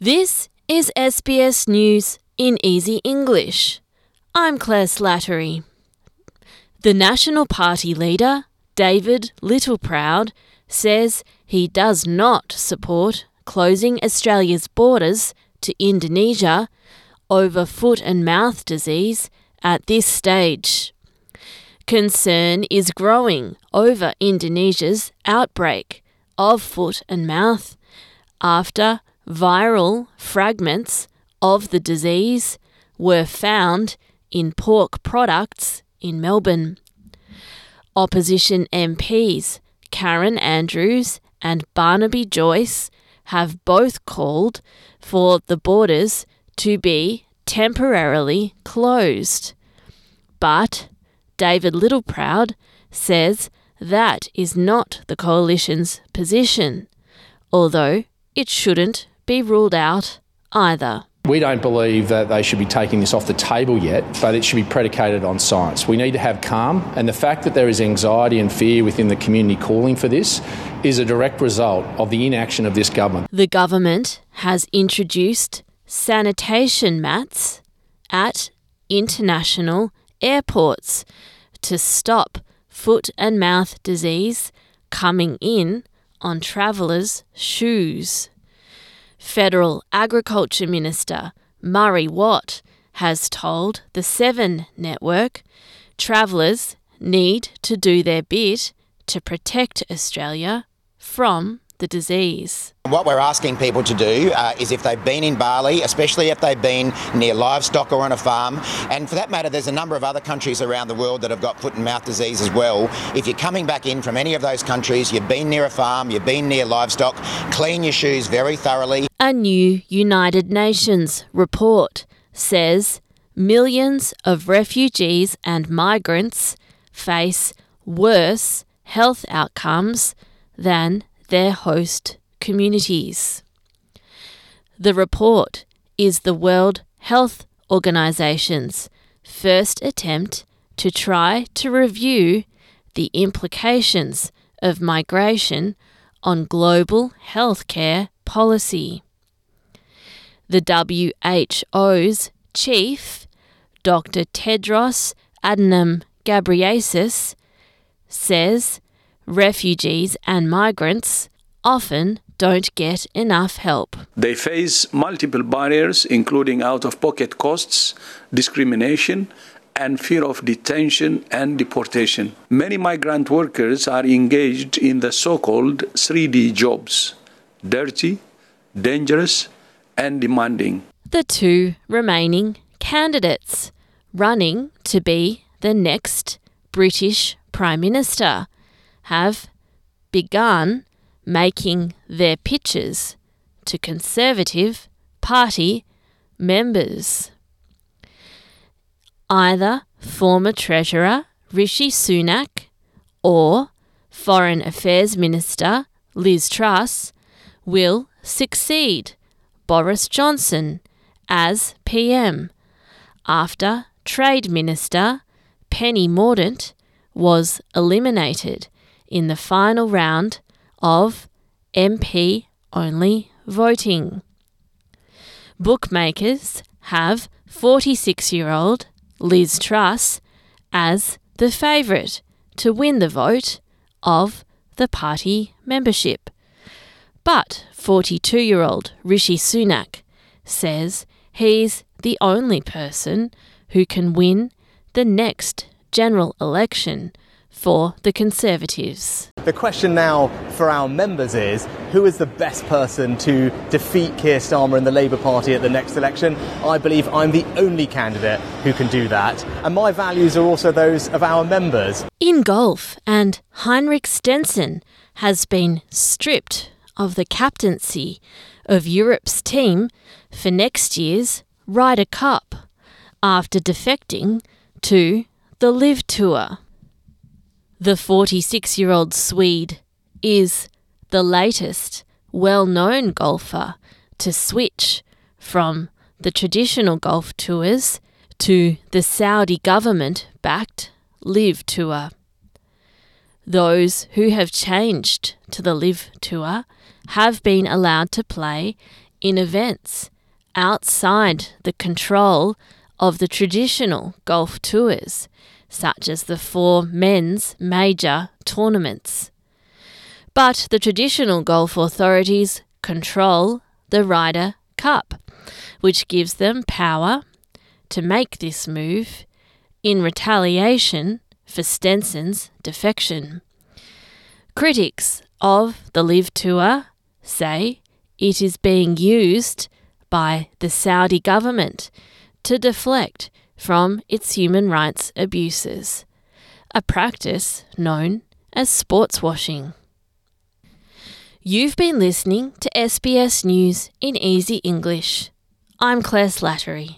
This is SBS News in Easy English. I'm Claire Slattery. The National Party leader, David Littleproud, says he does not support closing Australia's borders to Indonesia over foot and mouth disease at this stage. Concern is growing over Indonesia's outbreak of foot and mouth after viral fragments of the disease were found in pork products in Melbourne. Opposition MPs Karen Andrews and Barnaby Joyce have both called for the borders to be temporarily closed. But David Littleproud says that is not the coalition's position, although it shouldn't be ruled out either. We don't believe that they should be taking this off the table yet, but it should be predicated on science. We need to have calm, and the fact that there is anxiety and fear within the community calling for this is a direct result of the inaction of this government. The government has introduced sanitation mats at international airports to stop foot and mouth disease coming in on travellers' shoes. Federal Agriculture Minister Murray Watt has told the Seven Network travellers need to do their bit to protect Australia from the disease. What we're asking people to do uh, is if they've been in Bali, especially if they've been near livestock or on a farm, and for that matter, there's a number of other countries around the world that have got foot and mouth disease as well. If you're coming back in from any of those countries, you've been near a farm, you've been near livestock, clean your shoes very thoroughly. A new United Nations report says millions of refugees and migrants face worse health outcomes than their host communities. The report is the World Health Organization's first attempt to try to review the implications of migration on global healthcare policy. The WHO's chief, Dr. Tedros Adhanom Ghebreyesus, says refugees and migrants often don't get enough help. They face multiple barriers, including out of pocket costs, discrimination, and fear of detention and deportation. Many migrant workers are engaged in the so called 3D jobs dirty, dangerous, and demanding. The two remaining candidates running to be the next British Prime Minister have begun making their pitches to Conservative Party members. Either former Treasurer Rishi Sunak or Foreign Affairs Minister Liz Truss will succeed Boris Johnson as PM after Trade Minister Penny Mordaunt was eliminated in the final round of MP only voting. Bookmakers have 46 year old Liz Truss as the favourite to win the vote of the party membership. But 42 year old Rishi Sunak says he's the only person who can win the next general election for the Conservatives. The question now for our members is who is the best person to defeat Keir Starmer and the Labour Party at the next election? I believe I'm the only candidate who can do that, and my values are also those of our members. In golf, and Henrik Stenson has been stripped of the captaincy of Europe's team for next year's Ryder Cup after defecting to the LIV Tour. The 46 year old Swede is the latest well known golfer to switch from the traditional golf tours to the Saudi government backed LIV Tour. Those who have changed to the LIV Tour have been allowed to play in events outside the control of the traditional golf tours, such as the four men's major tournaments. But the traditional golf authorities control the Ryder Cup, which gives them power to make this move in retaliation for Stenson's defection. Critics of the LIV Tour say it is being used by the Saudi government to deflect from its human rights abuses, a practice known as sports washing. You've been listening to SBS News in Easy English. I'm Claire Slattery.